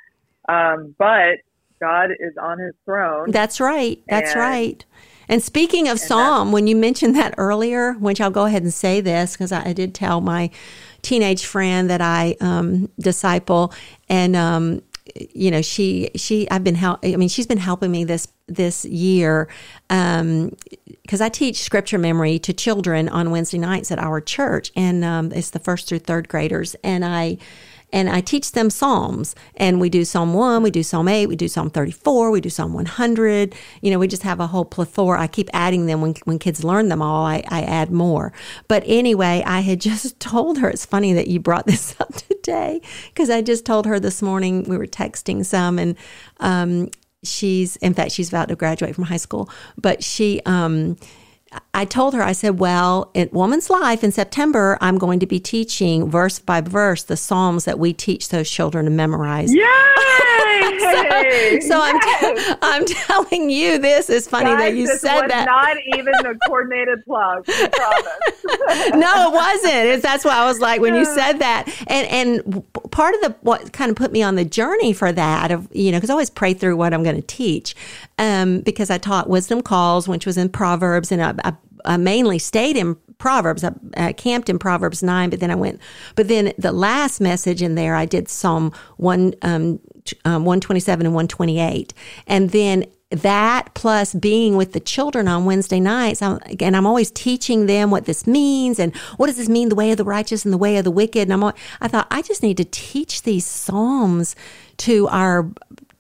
[SPEAKER 3] Um, but God is on his throne.
[SPEAKER 2] That's right. That's
[SPEAKER 3] And-
[SPEAKER 2] right. And speaking of Psalm, when you mentioned that earlier, which I'll go ahead and say this because I, I did tell my teenage friend that I um, disciple, and um, you know, she she I've been help. I mean, she's been helping me this this year because I teach scripture memory to children on Wednesday nights at our church, and um, it's the first through third graders, and I and I teach them Psalms. And we do Psalm 1, we do Psalm 8, we do Psalm 34, we do Psalm 100. You know, we just have a whole plethora. I keep adding them when, when kids learn them all, I, I add more. But anyway, I had (laughs) just told her, it's funny that you brought this up today, because I just told her this morning, we were texting some, and um, she's, in fact, she's about to graduate from high school, but she, um, I told her, I said, well, in Woman's Life in September, I'm going to be teaching verse by verse the Psalms that we teach those children to memorize.
[SPEAKER 3] Yay! (laughs)
[SPEAKER 2] So I'm,
[SPEAKER 3] Yes!
[SPEAKER 2] I'm telling you, this is funny
[SPEAKER 3] Guys,
[SPEAKER 2] that you
[SPEAKER 3] this
[SPEAKER 2] said
[SPEAKER 3] was
[SPEAKER 2] that.
[SPEAKER 3] not (laughs) even a coordinated plug.
[SPEAKER 2] No, it wasn't. It's, that's why I was like when you said that, and and part of the what kind of put me on the journey for that of you know because I always pray through what I'm going to teach, um, because I taught wisdom calls, which was in Proverbs, and I, I, I mainly stayed in Proverbs. I, I camped in Proverbs nine, but then I went. But then the last message in there, I did Psalm one um, um, one twenty seven and one twenty eight, and then that plus being with the children on Wednesday nights, I'm, and I'm always teaching them what this means and what does this mean, the way of the righteous and the way of the wicked. And I'm, I thought I just need to teach these psalms to our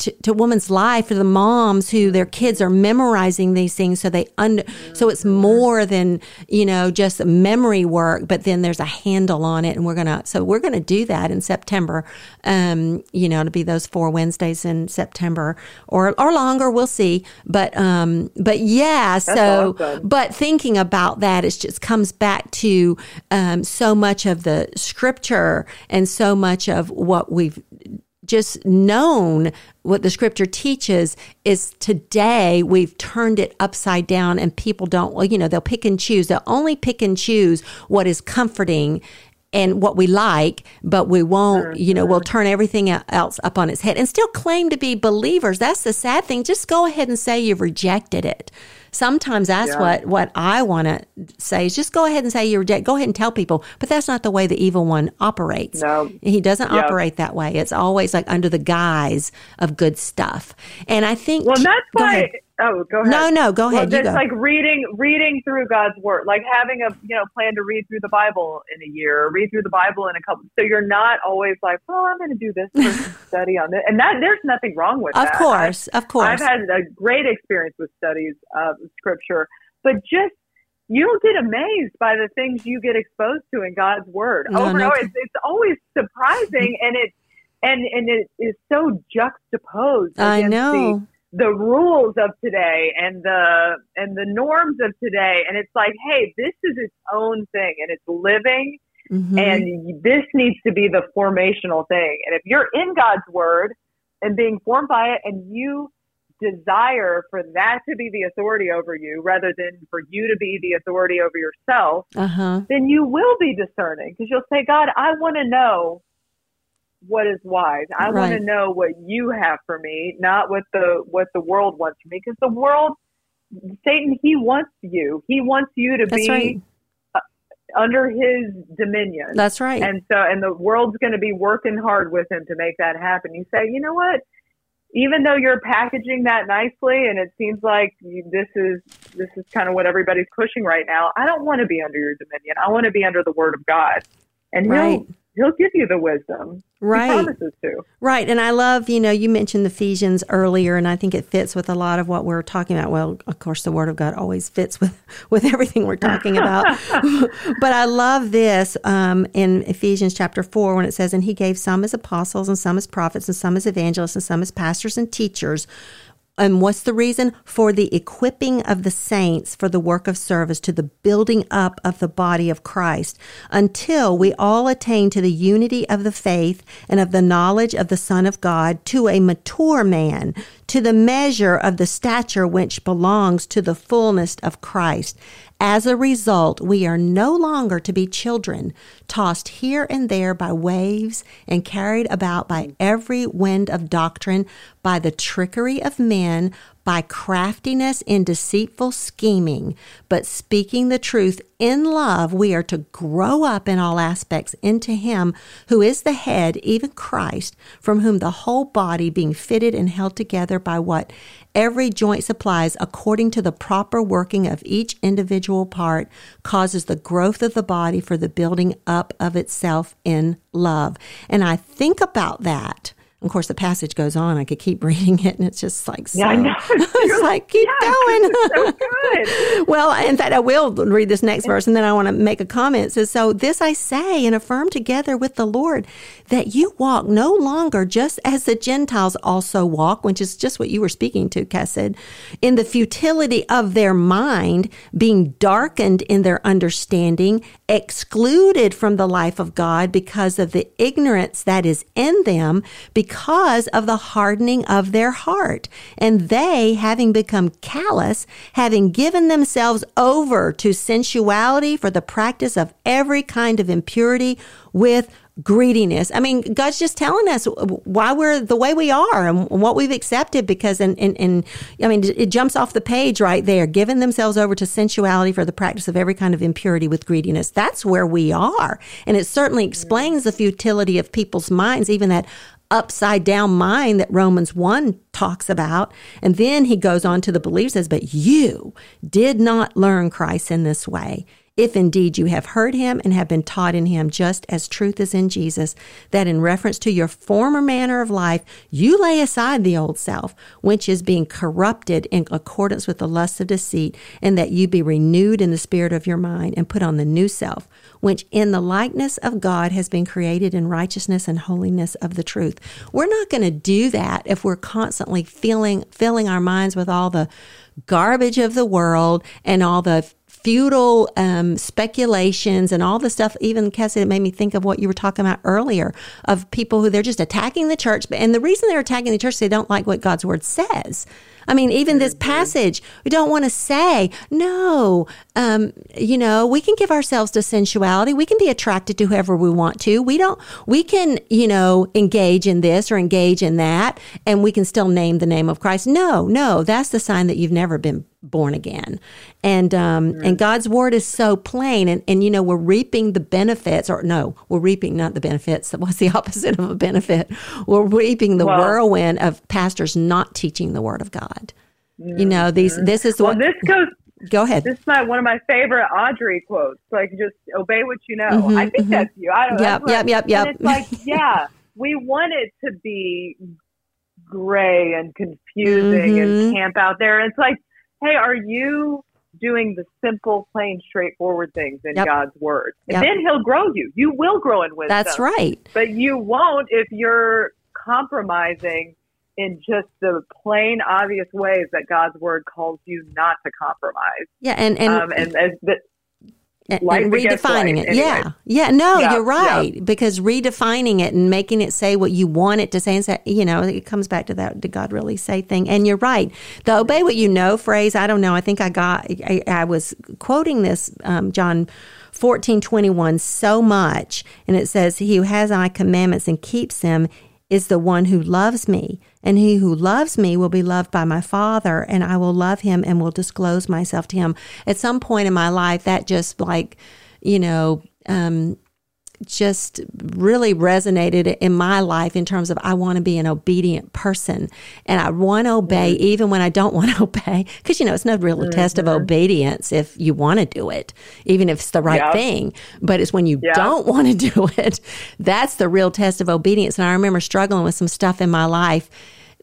[SPEAKER 2] to, to women's life to the moms who their kids are memorizing these things so they under so it's more than you know just memory work but then there's a handle on it and we're gonna so we're gonna do that in september um you know to be those four wednesdays in september or or longer we'll see but um but yeah so
[SPEAKER 3] awesome.
[SPEAKER 2] but thinking about that it just comes back to um so much of the scripture and so much of what we've just known what the scripture teaches is today we've turned it upside down and people don't well you know they'll pick and choose. They'll only pick and choose what is comforting and what we like but we won't you know we'll turn everything else up on its head and still claim to be believers. That's the sad thing. Just go ahead and say you've rejected it sometimes that's
[SPEAKER 3] Yeah.
[SPEAKER 2] what what i want to say is just go ahead and say you're dead. go ahead and tell people but that's not the way the evil one operates
[SPEAKER 3] No.
[SPEAKER 2] he doesn't
[SPEAKER 3] Yep.
[SPEAKER 2] operate that way. It's always like under the guise of good stuff. And I think
[SPEAKER 3] Well, that's why.
[SPEAKER 2] ahead.
[SPEAKER 3] Oh, go ahead.
[SPEAKER 2] No, no, go ahead.
[SPEAKER 3] that's
[SPEAKER 2] go.
[SPEAKER 3] like reading, reading through God's word, like having a you know plan to read through the Bible in a year, or read through the Bible in a couple. So you're not always like, oh, I'm going to do this (laughs) study on this, and that there's nothing wrong with
[SPEAKER 2] of
[SPEAKER 3] that.
[SPEAKER 2] course, of course.
[SPEAKER 3] I've had a great experience with studies of scripture, but just you'll get amazed by the things you get exposed to in God's word
[SPEAKER 2] No,
[SPEAKER 3] over and
[SPEAKER 2] no
[SPEAKER 3] over. It's, it's always surprising, (laughs) and it and and it is so juxtaposed.
[SPEAKER 2] I know.
[SPEAKER 3] the, the rules of today and the and the norms of today, and it's like, hey, this is its own thing, and it's living
[SPEAKER 2] Mhm.
[SPEAKER 3] and this needs to be the formational thing. And if you're in God's word, and being formed by it, and you desire for that to be the authority over you rather than for you to be the authority over yourself,
[SPEAKER 2] uh-huh.
[SPEAKER 3] then you will be discerning because you'll say, God, I want to know what is wise. I
[SPEAKER 2] Right.
[SPEAKER 3] want to know what you have for me, not what the what the world wants for me. Because the world, Satan, he wants you. He wants you to
[SPEAKER 2] That's
[SPEAKER 3] be
[SPEAKER 2] right.
[SPEAKER 3] Uh, under his dominion.
[SPEAKER 2] That's right.
[SPEAKER 3] And so, and the world's going to be working hard with him to make that happen. You say, you know what? Even though you're packaging that nicely, and it seems like you- this is this is kind of what everybody's pushing right now. I don't want to be under your dominion. I want to be under the Word of God, and
[SPEAKER 2] Right.
[SPEAKER 3] He'll He'll give you the wisdom.
[SPEAKER 2] Right.
[SPEAKER 3] He promises to.
[SPEAKER 2] Right. And I love, you know, you mentioned Ephesians earlier, and I think it fits with a lot of what we're talking about. Well, of course, the Word of God always fits with, (laughs) with everything we're talking about. (laughs) but I love this um, in Ephesians chapter 4 when it says, And he gave some as apostles, and some as prophets, and some as evangelists, and some as pastors and teachers. And what's the reason? For the equipping of the saints for the work of service to the building up of the body of Christ until we all attain to the unity of the faith and of the knowledge of the Son of God to a mature man, to the measure of the stature which belongs to the fullness of Christ. As a result, we are no longer to be children, tossed here and there by waves and carried about by every wind of doctrine, by the trickery of men, by craftiness in deceitful scheming. But speaking the truth in love, we are to grow up in all aspects into Him who is the head, even Christ, from whom the whole body, being fitted and held together by what every joint supplies according to the proper working of each individual part, causes the growth of the body for the building up of itself in love. And I think about that. Of course, the passage goes on. I could keep (laughs) reading it, and it's just like so.
[SPEAKER 3] Yeah, I know. (laughs)
[SPEAKER 2] it's like keep
[SPEAKER 3] Yeah,
[SPEAKER 2] going.
[SPEAKER 3] so (laughs) good.
[SPEAKER 2] well, in fact, I will read this next verse, and then I want to make a comment. It says, "So this I say and affirm together with the Lord, that you walk no longer just as the Gentiles also walk, which is just what you were speaking to, Chesed, in the futility of their mind, being darkened in their understanding, excluded from the life of God because of the ignorance that is in them, because of the hardening of their heart. And they, having become callous, having given themselves over to sensuality for the practice of every kind of impurity with greediness. I mean, God's just telling us why we're the way we are and what we've accepted because, and, and, and I mean, it jumps off the page right there, giving themselves over to sensuality for the practice of every kind of impurity with greediness. That's where we are. And it certainly explains the futility of people's minds, even that upside down mind that Romans 1 talks about. And then he goes on to the belief says, But you did not learn Christ in this way. If indeed you have heard him and have been taught in him, just as truth is in Jesus, that in reference to your former manner of life, you lay aside the old self, which is being corrupted in accordance with the lusts of deceit, and that you be renewed in the spirit of your mind and put on the new self, which in the likeness of God has been created in righteousness and holiness of the truth. We're not going to do that if we're constantly feeling filling our minds with all the garbage of the world and all the futile um, speculations and all the stuff. Even Chesed, it made me think of what you were talking about earlier of people who they're just attacking the church, and the reason they're attacking the church, they don't like what God's word says. I mean, even this passage, we don't want to say, no, um, you know, we can give ourselves to sensuality. We can be attracted to whoever we want to. We don't, we can, you know, engage in this or engage in that, and we can still name the name of Christ. No, no, that's the sign that you've never been born again. And, um, and God's word is so plain. And, and, you know, we're reaping the benefits, or no, we're reaping not the benefits. What's the (laughs) opposite of a benefit? We're reaping the
[SPEAKER 3] Well-
[SPEAKER 2] whirlwind of pastors not teaching the word of God. You know, these, this is
[SPEAKER 3] Well,
[SPEAKER 2] what,
[SPEAKER 3] this goes.
[SPEAKER 2] go ahead.
[SPEAKER 3] This is my one of my favorite Audrey quotes. Like, just obey what you know.
[SPEAKER 2] Mhm,
[SPEAKER 3] I think
[SPEAKER 2] mhm.
[SPEAKER 3] that's you. I don't know.
[SPEAKER 2] Yep, yep, yep, yep.
[SPEAKER 3] And it's like, (laughs) yeah, we want it to be gray and confusing and camp out there. It's like, hey, are you doing the simple, plain, straightforward things in
[SPEAKER 2] Yep.
[SPEAKER 3] God's word? And
[SPEAKER 2] Yep.
[SPEAKER 3] then He'll grow you. You will grow in wisdom.
[SPEAKER 2] That's right.
[SPEAKER 3] But you won't if you're compromising in just the plain, obvious ways that God's word calls you not to compromise.
[SPEAKER 2] Yeah. And, and,
[SPEAKER 3] um, and as
[SPEAKER 2] and, and redefining it. Yeah.
[SPEAKER 3] anyway.
[SPEAKER 2] Yeah. No,
[SPEAKER 3] Yeah,
[SPEAKER 2] you're right. Because redefining it and making it say what you want it to say and say, you know, it comes back to that did God really say thing? And you're right. The obey what you know phrase, I don't know. I think I got I, I was quoting this um, John 14, 21 so much. And it says, He who has my commandments and keeps them is the one who loves me. And he who loves me will be loved by my Father, and I will love him and will disclose myself to him. At some point in my life, that just like, you know, um, just really resonated in my life in terms of I want to be an obedient person and I want to obey mm-hmm. even when I don't (laughs) want to obey because you know it's no real mm-hmm. test of obedience if you want to do it even if it's the right
[SPEAKER 3] Yeah.
[SPEAKER 2] thing but it's when you
[SPEAKER 3] Yeah.
[SPEAKER 2] don't want to (laughs) do it that's the real test of obedience and I remember struggling with some stuff in my life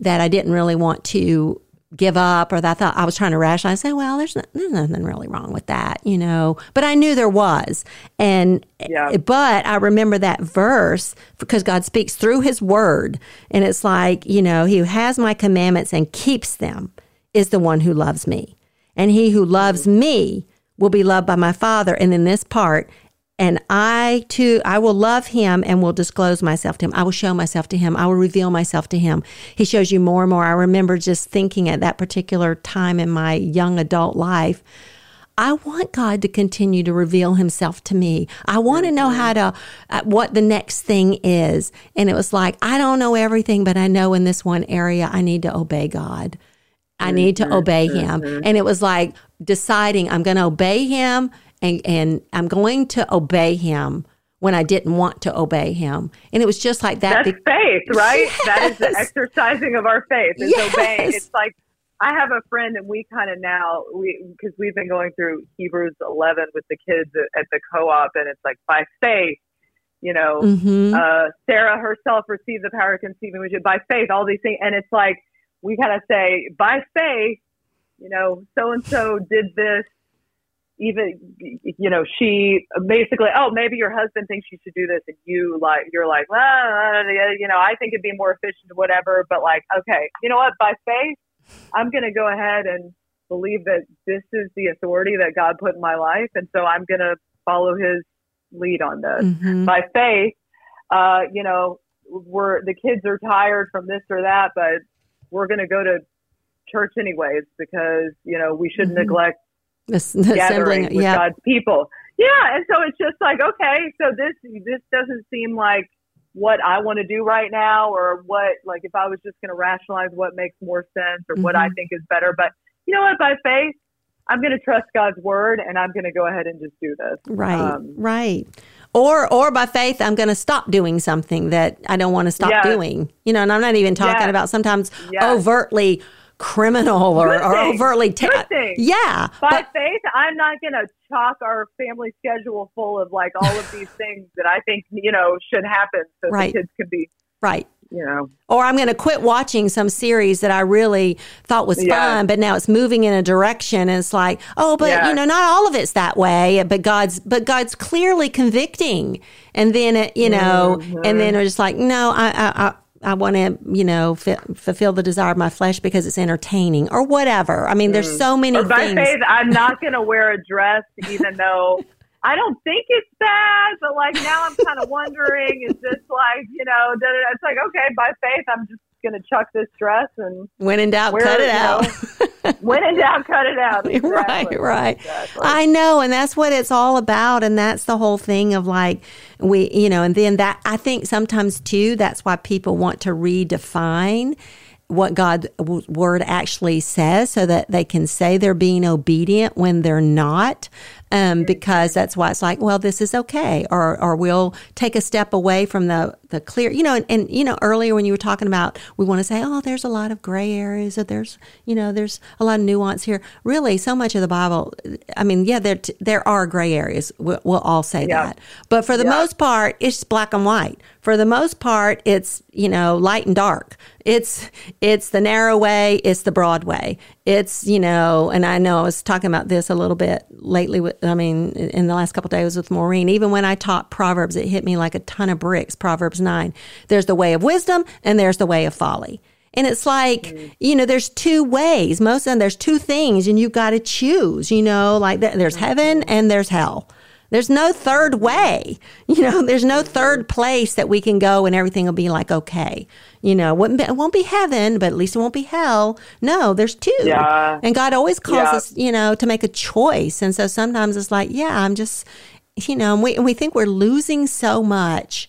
[SPEAKER 2] that I didn't really want to give up or that I thought I was trying to rationalize say well there's, no, there's nothing really wrong with that you know? But I knew there was. And
[SPEAKER 3] Yeah.
[SPEAKER 2] but I remember that verse because God speaks through his word and it's like you know he who has my commandments and keeps them is the one who loves me. And he who loves mm-hmm. me will be loved by my father. And then this part and I too, I will love him and will disclose myself to him. I will show myself to him. I will reveal myself to him. He shows you more and more. I remember just thinking at that particular time in my young adult life, I want God to continue to reveal himself to me. I want to know how to, uh, what the next thing is. And it was like, I don't know everything, but I know in this one area I need to obey God. I need to obey him. And it was like deciding I'm going to obey him and, and I'm going to obey him when I didn't want to obey him. And it was just like that.
[SPEAKER 3] That's
[SPEAKER 2] be-
[SPEAKER 3] faith, right? That is the exercising of our faith. Is
[SPEAKER 2] Yes.
[SPEAKER 3] obeying. It's like I have a friend, and we kind of now we because we've been going through Hebrews 11 with the kids at, the co-op, and it's like by faith, you know,
[SPEAKER 2] Mhm.
[SPEAKER 3] uh, Sarah herself received the power of conceiving, which is by faith, all these things, and it's like we kind of say by faith, you know, so and so did this. Even you know, she basically, oh, maybe your husband thinks you should do this, and you like, you're like, well, uh, you know, I think it'd be more efficient, whatever. But like, okay, you know what? By faith, I'm going to go ahead and believe that this is the authority that God put in my life, and so I'm going to follow His lead on this
[SPEAKER 2] Mhm.
[SPEAKER 3] by faith, uh, you know, we're the kids are tired from this or that, but we're going to go to church anyways because you know we shouldn't
[SPEAKER 2] Mhm.
[SPEAKER 3] neglect (laughs)
[SPEAKER 2] The, s- the
[SPEAKER 3] gathering
[SPEAKER 2] assembling,
[SPEAKER 3] with
[SPEAKER 2] yeah.
[SPEAKER 3] God's people. Yeah, and so it's just like okay, so this this doesn't seem like what I want to do right now, or what like if I was just going to rationalize what makes more sense or what I
[SPEAKER 2] Mhm.
[SPEAKER 3] think is better. But you know what? By faith, I'm going to trust God's word, and I'm going to go ahead and just do this.
[SPEAKER 2] Right,
[SPEAKER 3] Um,
[SPEAKER 2] right. Or, or by faith, I'm going to stop doing something that I don't want to stop
[SPEAKER 3] Yes.
[SPEAKER 2] doing. You know, and I'm not even talking
[SPEAKER 3] Yes.
[SPEAKER 2] about sometimes
[SPEAKER 3] Yes.
[SPEAKER 2] overtly criminal or, or overtly. ta-
[SPEAKER 3] thing.
[SPEAKER 2] yeah,
[SPEAKER 3] by
[SPEAKER 2] but
[SPEAKER 3] faith, I'm not going to chalk our family schedule full of like all of these (laughs) things that I think you know should happen so
[SPEAKER 2] Right.
[SPEAKER 3] the kids can be,
[SPEAKER 2] right.
[SPEAKER 3] you know,
[SPEAKER 2] Or I'm going to quit watching some series that I really thought was
[SPEAKER 3] Yeah.
[SPEAKER 2] fun, but now it's moving in a direction, and it's like, oh, but
[SPEAKER 3] Yeah.
[SPEAKER 2] you know, not all of it's that way. But God's, but God's clearly convicting, and then it, you know,
[SPEAKER 3] Mm-hmm.
[SPEAKER 2] and then we're just like, no, I, I, I want to, you know, f- fulfill the desire of my flesh because it's entertaining or whatever. I mean, there's so many
[SPEAKER 3] Mm. or by
[SPEAKER 2] things.
[SPEAKER 3] faith, I'm not going to wear a dress even though. I don't think it's bad, but like now I'm kind of wondering, is this like, you know, it's like, okay, by faith, I'm just going to chuck this dress and
[SPEAKER 2] when in doubt,
[SPEAKER 3] Where,
[SPEAKER 2] cut it out. (laughs) (laughs)
[SPEAKER 3] when in doubt, cut it out. (laughs)
[SPEAKER 2] right,
[SPEAKER 3] Exactly.
[SPEAKER 2] right.
[SPEAKER 3] Exactly.
[SPEAKER 2] I know, and that's what it's all about, and that's the whole thing of like we, you know, and then that I think sometimes too. That's why people want to redefine what God's word actually says, so that they can say they're being obedient when they're not. Um, because that's why it's like, well, this is okay, or or we'll take a step away from the the clear, you know, and, and you know, earlier when you were talking about, we want to say, oh, there's a lot of gray areas, or there's, you know, there's a lot of nuance here. Really, so much of the Bible, I mean, yeah, there there are gray areas. We'll, we'll all say
[SPEAKER 3] Yeah.
[SPEAKER 2] that, but for the
[SPEAKER 3] Yeah.
[SPEAKER 2] most part, it's black and white. For the most part, it's you know light and dark. It's it's the narrow way, it's the broad way. It's you know, and I know I was talking about this a little bit lately. With I mean, in the last couple of days with Maureen. Even when I taught Proverbs, it hit me like a ton of bricks. Proverbs nine. There's the way of wisdom, and there's the way of folly. And it's like, you know, there's two ways. Most of them, there's two things, and you've got to choose, you know, like th- there's heaven and there's hell. There's no third way. (laughs) You know, there's no third place that we can go and everything will be like okay. You know, it won't be, it won't be heaven, but at least it won't be hell. No, there's two.
[SPEAKER 3] Yeah.
[SPEAKER 2] And God always calls
[SPEAKER 3] Yeah.
[SPEAKER 2] us, you know, to make a choice. And so sometimes it's like, yeah, I'm just, you know, and we, and we think we're losing so much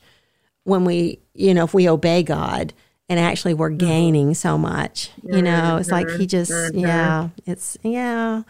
[SPEAKER 2] when we, you know, if we obey God and actually we're gaining so much, you know, it's like he just, yeah, it's, yeah.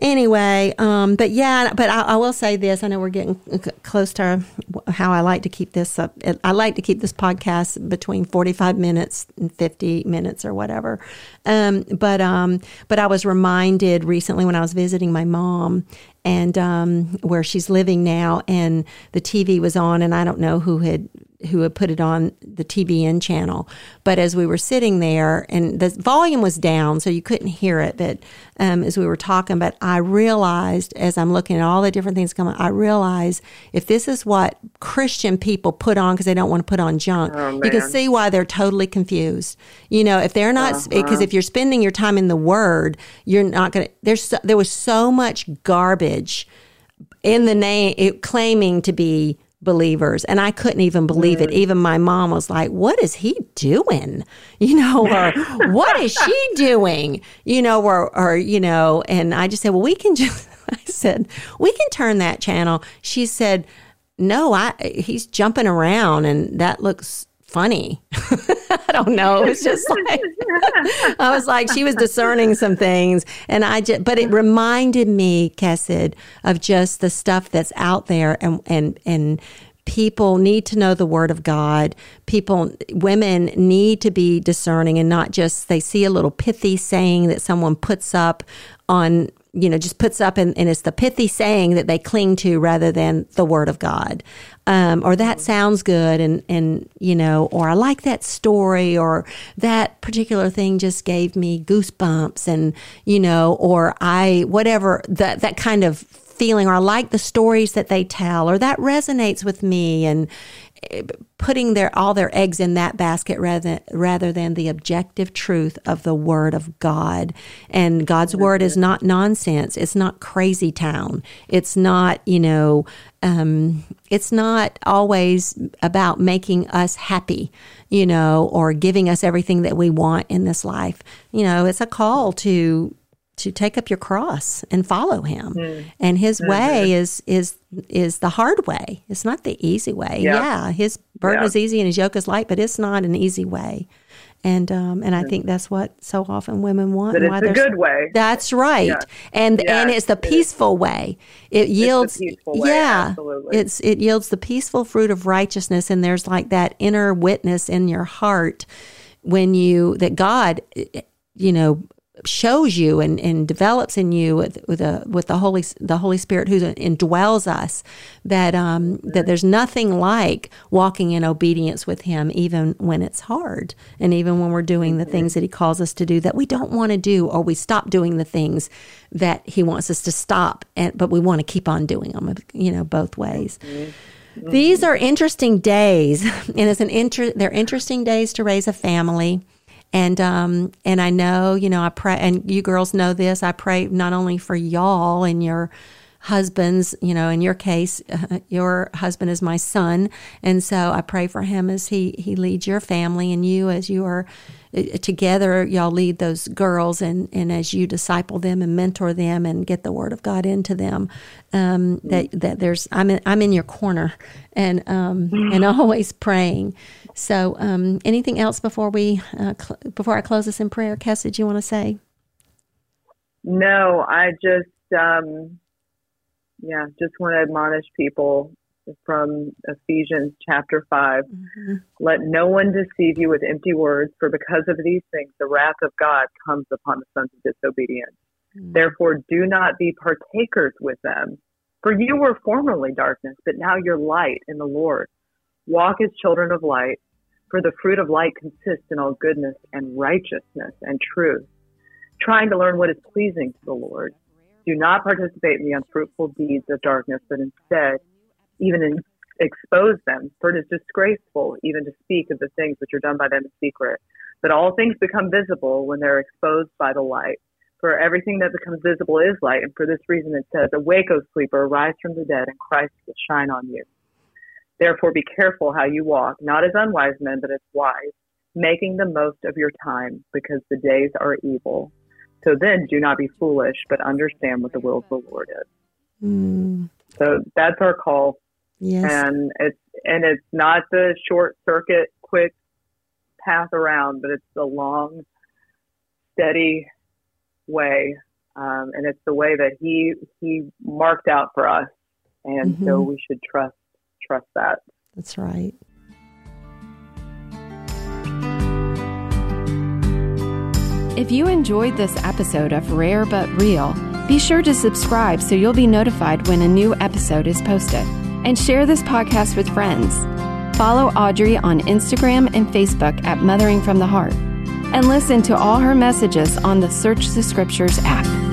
[SPEAKER 2] Anyway, um, but yeah, but I, I will say this. I know we're getting close to how I like to keep this up. I like to keep this podcast between 45 minutes and 50 minutes or whatever. Um, but, um, but I was reminded recently when I was visiting my mom and, um, where she's living now and the TV was on and I don't know who had who had put it on the TBN channel. But as we were sitting there, and the volume was down, so you couldn't hear it. But um, as we were talking, but I realized as I'm looking at all the different things coming, I realized if this is what Christian people put on because they don't want to put on junk, you can see why they're totally confused. You know, if they're not, because if you're spending your time in the Word, you're not going to. There's so, there was so much garbage in the name it, claiming to be believers and i couldn't even believe it. Even my mom was like what is he doing? (laughs) You know or what is she (laughs) doing? You know or or you know and i just said well we can just (laughs) i said we can turn that channel. She said no i he's jumping around and that looks funny (laughs) i don't know it was just (laughs) like (laughs) I was like, she was discerning some things, and I just, but it reminded me, Chesed, of just the stuff that's out there, and and and people need to know the word of God. People, women need to be discerning, and not just they see a little pithy saying that someone puts up on. You know, just puts up and, and it's the pithy saying that they cling to rather than the word of God. Um, or that sounds good and, and, you know, or I like that story or that particular thing just gave me goosebumps and, you know, or I, whatever, that, that kind of feeling or I like the stories that they tell or that resonates with me and eh, putting their all their eggs in that basket rather rather than the objective truth of the word of God. And God's word is not nonsense. It's not crazy town. It's not, you know, um, it's not always about making us happy, you know, or giving us everything that we want in this life. You know, it's a call to to take up your cross and follow him. Hmm. And his hmm. way is is is the hard way. It's not the easy way.
[SPEAKER 3] Yeah.
[SPEAKER 2] Yeah, his burden
[SPEAKER 3] Yeah.
[SPEAKER 2] is easy and his yoke is light, but it's not an easy way. And um and I hmm. think that's what so often women want.
[SPEAKER 3] But it's a good way.
[SPEAKER 2] That's right.
[SPEAKER 3] Yeah.
[SPEAKER 2] And
[SPEAKER 3] Yeah,
[SPEAKER 2] and it's the
[SPEAKER 3] it
[SPEAKER 2] peaceful way. It yields
[SPEAKER 3] way,
[SPEAKER 2] yeah.
[SPEAKER 3] absolutely.
[SPEAKER 2] It's it yields the peaceful fruit of righteousness and there's like that inner witness in your heart when you that God eh, eh, you know shows you and, and develops in you with with, a, with the Holy the Holy Spirit who indwells us that um, that there's nothing like walking in obedience with Him even when it's hard and even when we're doing the things that He calls us to do that we don't want to do or we stop doing the things that He wants us to stop and but we want to keep on doing them you know both ways. These are interesting days, (laughs) and it's an inter- they're interesting days to raise a family. And um and I know, you know, I pray and you girls know this. I pray not only for y'all and your husbands, you know, in your case, uh, (laughs) your husband is my son, and so I pray for him as he he leads your family and you as you are uh, together y'all lead those girls and and as you disciple them and mentor them and get the word of God into them um that that there's I'm in, I'm in your corner and um and always praying so um anything else before we uh, cl- before I close us in prayer Cass did you want to say
[SPEAKER 3] No, I just, um, yeah, just want to admonish people from Ephesians chapter 5. Let no one deceive you with empty words, for because of these things, the wrath of God comes upon the sons of disobedience. Therefore, do not be partakers with them. For you were formerly darkness, but now you're light in the Lord. Walk as children of light, for the fruit of light consists in all goodness and righteousness and truth trying to learn what is pleasing to the Lord. Do not participate in the unfruitful deeds of darkness, but instead, even in, expose them, for it is disgraceful even to speak of the things which are done by them in secret. But all things become visible when they're exposed by the light. For everything that becomes visible is light, and for this reason it says, Awake, O sleeper, arise from the dead, and Christ will shine on you. Therefore be careful how you walk, not as unwise men, but as wise, making the most of your time, because the days are evil. So then do not be foolish, but understand what the will of the Lord is.
[SPEAKER 2] Mm,
[SPEAKER 3] So that's our call.
[SPEAKER 2] yes.
[SPEAKER 3] And it's and it's not the short circuit, quick path around, but it's the long, steady way. Um, and it's the way that he he marked out for us. And so
[SPEAKER 2] Mhm.
[SPEAKER 3] we should trust trust that.
[SPEAKER 2] That's right.
[SPEAKER 1] If you enjoyed this episode of Rare But Real, be sure to subscribe so you'll be notified when a new episode is posted. And share this podcast with friends. Follow Audrey on Instagram and Facebook at Mothering from the Heart. And listen to all her messages on the Search the Scriptures app.